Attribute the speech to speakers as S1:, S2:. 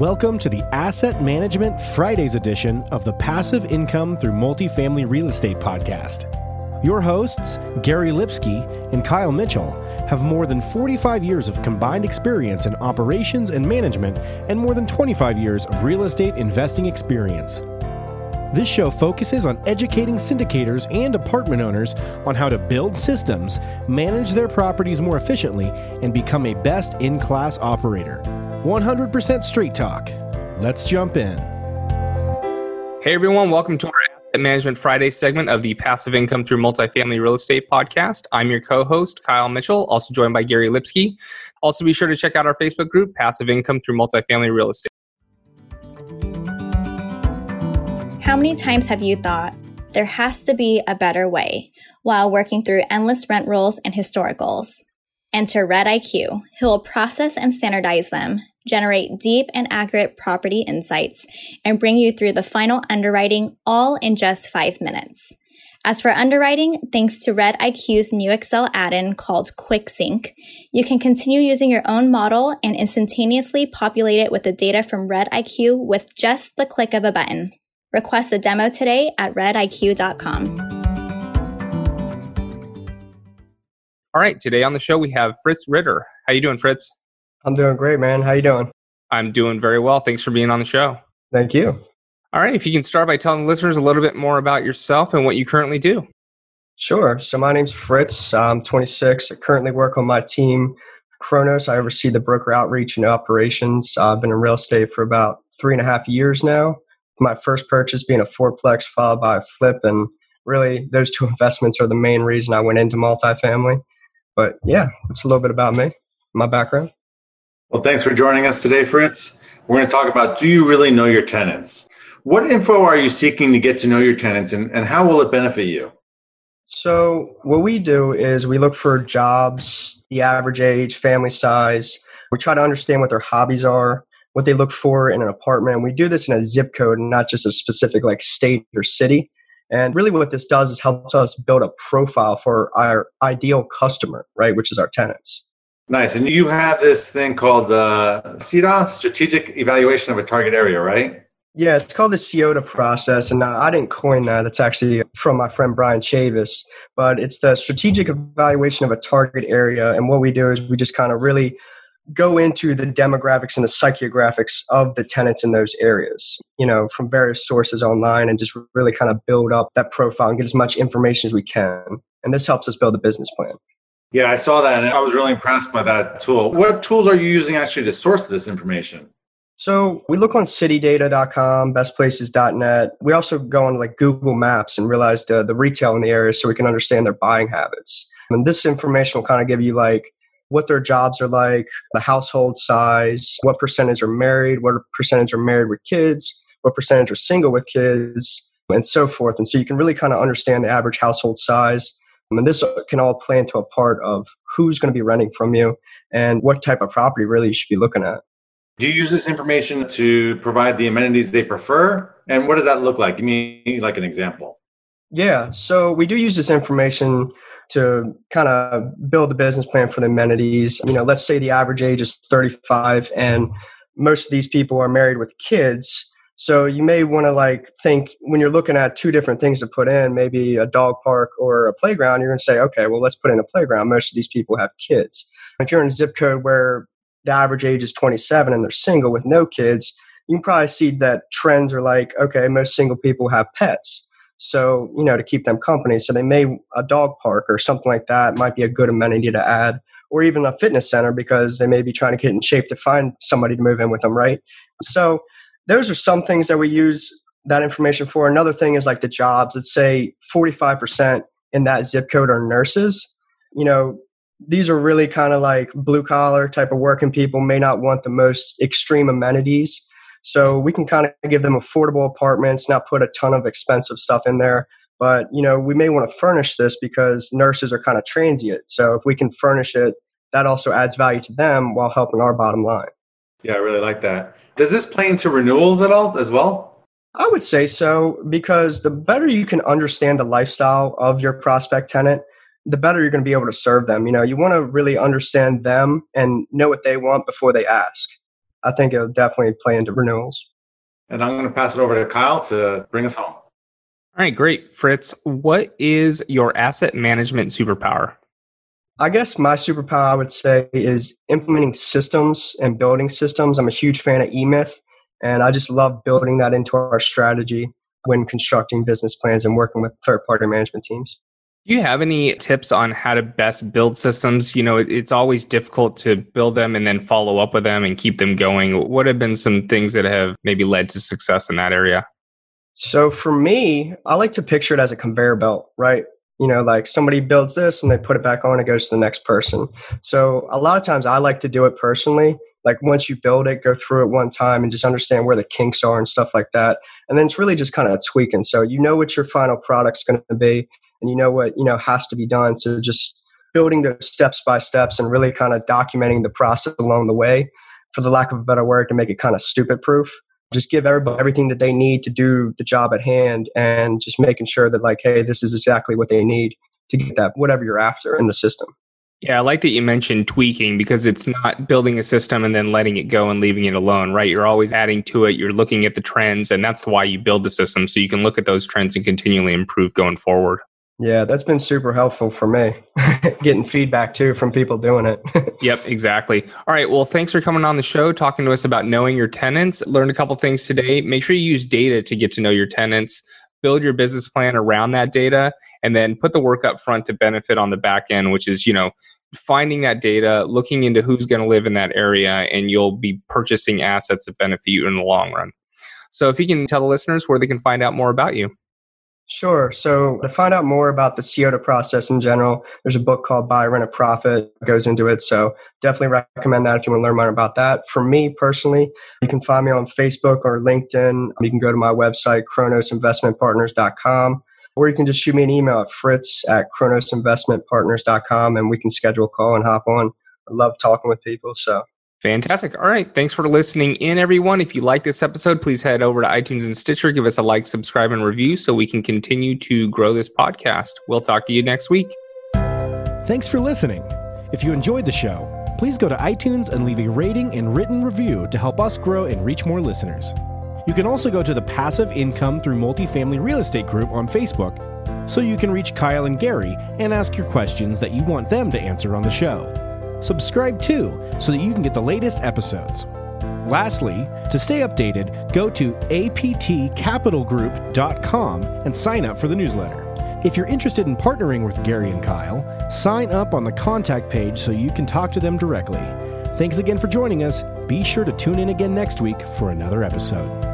S1: Welcome to the Asset Management Fridays edition of the Passive Income Through Multifamily Real Estate podcast. Your hosts, Gary Lipsky and Kyle Mitchell, have more than 45 years of combined experience in operations and management and more than 25 years of real estate investing experience. This show focuses on educating syndicators and apartment owners on how to build systems, manage their properties more efficiently, and become a best in class operator. 100% Street talk. Let's jump in.
S2: Hey everyone, welcome to our Asset Management Friday segment of the Passive Income Through Multifamily Real Estate podcast. I'm your co-host, Kyle Mitchell, also joined by Gary Lipsky. Also be sure to check out our Facebook group, Passive Income Through Multifamily Real Estate.
S3: How many times have you thought, there has to be a better way, while working through endless rent rolls and historicals? Enter Red IQ, who will process and standardize them, generate deep and accurate property insights, and bring you through the final underwriting all in just five minutes. As for underwriting, thanks to Red IQ's new Excel add-in called QuickSync, you can continue using your own model and instantaneously populate it with the data from Red IQ with just the click of a button. Request a demo today at rediq.com.
S2: All right, today on the show we have Fritz Ritter. How you doing, Fritz?
S4: I'm doing great, man. How you doing?
S2: I'm doing very well. Thanks for being on the show.
S4: Thank you.
S2: All right, if you can start by telling listeners a little bit more about yourself and what you currently do.
S4: Sure. So my name's Fritz. I'm 26. I currently work on my team, Kronos. I oversee the broker outreach and operations. I've been in real estate for about three and a half years now. My first purchase being a fourplex followed by a flip, and really those two investments are the main reason I went into multifamily. But yeah, it's a little bit about me, my background.
S5: Well, thanks for joining us today, Fritz. We're going to talk about do you really know your tenants? What info are you seeking to get to know your tenants and, and how will it benefit you?
S4: So, what we do is we look for jobs, the average age, family size. We try to understand what their hobbies are, what they look for in an apartment. We do this in a zip code, not just a specific like state or city. And really, what this does is helps us build a profile for our ideal customer, right, which is our tenants.
S5: Nice. And you have this thing called the uh, SETA, Strategic Evaluation of a Target Area, right?
S4: Yeah, it's called the SEOTA process. And uh, I didn't coin that. It's actually from my friend Brian Chavis. But it's the strategic evaluation of a target area. And what we do is we just kind of really go into the demographics and the psychographics of the tenants in those areas, you know, from various sources online and just really kind of build up that profile and get as much information as we can. And this helps us build a business plan.
S5: Yeah, I saw that and I was really impressed by that tool. What tools are you using actually to source this information?
S4: So we look on citydata.com, bestplaces.net. We also go on like Google Maps and realize the, the retail in the area so we can understand their buying habits. And this information will kind of give you like what their jobs are like, the household size, what percentage are married, what percentage are married with kids, what percentage are single with kids, and so forth. And so you can really kind of understand the average household size. And this can all play into a part of who's going to be renting from you and what type of property really you should be looking at.
S5: Do you use this information to provide the amenities they prefer? And what does that look like? Give me like an example.
S4: Yeah, so we do use this information to kind of build the business plan for the amenities. You know, let's say the average age is 35 and most of these people are married with kids. So you may want to like think when you're looking at two different things to put in, maybe a dog park or a playground, you're going to say, okay, well, let's put in a playground. Most of these people have kids. If you're in a zip code where the average age is 27 and they're single with no kids, you can probably see that trends are like, okay, most single people have pets. So, you know, to keep them company. So they may, a dog park or something like that might be a good amenity to add, or even a fitness center because they may be trying to get in shape to find somebody to move in with them, right? So those are some things that we use that information for. Another thing is like the jobs. Let's say 45% in that zip code are nurses. You know, these are really kind of like blue collar type of working people, may not want the most extreme amenities. So we can kind of give them affordable apartments, not put a ton of expensive stuff in there. But you know, we may want to furnish this because nurses are kind of transient. So if we can furnish it, that also adds value to them while helping our bottom line.
S5: Yeah, I really like that. Does this play into renewals at all as well?
S4: I would say so because the better you can understand the lifestyle of your prospect tenant, the better you're going to be able to serve them. You know, you want to really understand them and know what they want before they ask. I think it'll definitely play into renewals.
S5: And I'm going to pass it over to Kyle to bring us home. All
S2: right, great. Fritz, what is your asset management superpower?
S4: I guess my superpower, I would say, is implementing systems and building systems. I'm a huge fan of eMyth, and I just love building that into our strategy when constructing business plans and working with third party management teams.
S2: Do you have any tips on how to best build systems? You know, it's always difficult to build them and then follow up with them and keep them going. What have been some things that have maybe led to success in that area?
S4: So for me, I like to picture it as a conveyor belt, right? You know, like somebody builds this and they put it back on, it goes to the next person. So a lot of times I like to do it personally. Like once you build it, go through it one time and just understand where the kinks are and stuff like that. And then it's really just kind of tweaking. So you know what your final product's going to be and you know what you know has to be done so just building those steps by steps and really kind of documenting the process along the way for the lack of a better word to make it kind of stupid proof just give everybody everything that they need to do the job at hand and just making sure that like hey this is exactly what they need to get that whatever you're after in the system
S2: yeah, I like that you mentioned tweaking because it's not building a system and then letting it go and leaving it alone, right? You're always adding to it. You're looking at the trends, and that's why you build the system so you can look at those trends and continually improve going forward.
S4: Yeah, that's been super helpful for me. Getting feedback too from people doing it.
S2: yep, exactly. All right. Well, thanks for coming on the show, talking to us about knowing your tenants. Learned a couple things today. Make sure you use data to get to know your tenants. Build your business plan around that data, and then put the work up front to benefit on the back end, which is you know finding that data, looking into who's going to live in that area, and you'll be purchasing assets that benefit you in the long run. So, if you can tell the listeners where they can find out more about you.
S4: Sure. So to find out more about the SEOTA process in general, there's a book called Buy, Rent, and Profit goes into it. So definitely recommend that if you want to learn more about that. For me personally, you can find me on Facebook or LinkedIn. You can go to my website, kronosinvestmentpartners.com, or you can just shoot me an email at fritz at kronosinvestmentpartners.com and we can schedule a call and hop on. I love talking with people. So
S2: Fantastic. All right. Thanks for listening in, everyone. If you like this episode, please head over to iTunes and Stitcher. Give us a like, subscribe, and review so we can continue to grow this podcast. We'll talk to you next week.
S1: Thanks for listening. If you enjoyed the show, please go to iTunes and leave a rating and written review to help us grow and reach more listeners. You can also go to the Passive Income Through Multifamily Real Estate group on Facebook so you can reach Kyle and Gary and ask your questions that you want them to answer on the show. Subscribe too so that you can get the latest episodes. Lastly, to stay updated, go to aptcapitalgroup.com and sign up for the newsletter. If you're interested in partnering with Gary and Kyle, sign up on the contact page so you can talk to them directly. Thanks again for joining us. Be sure to tune in again next week for another episode.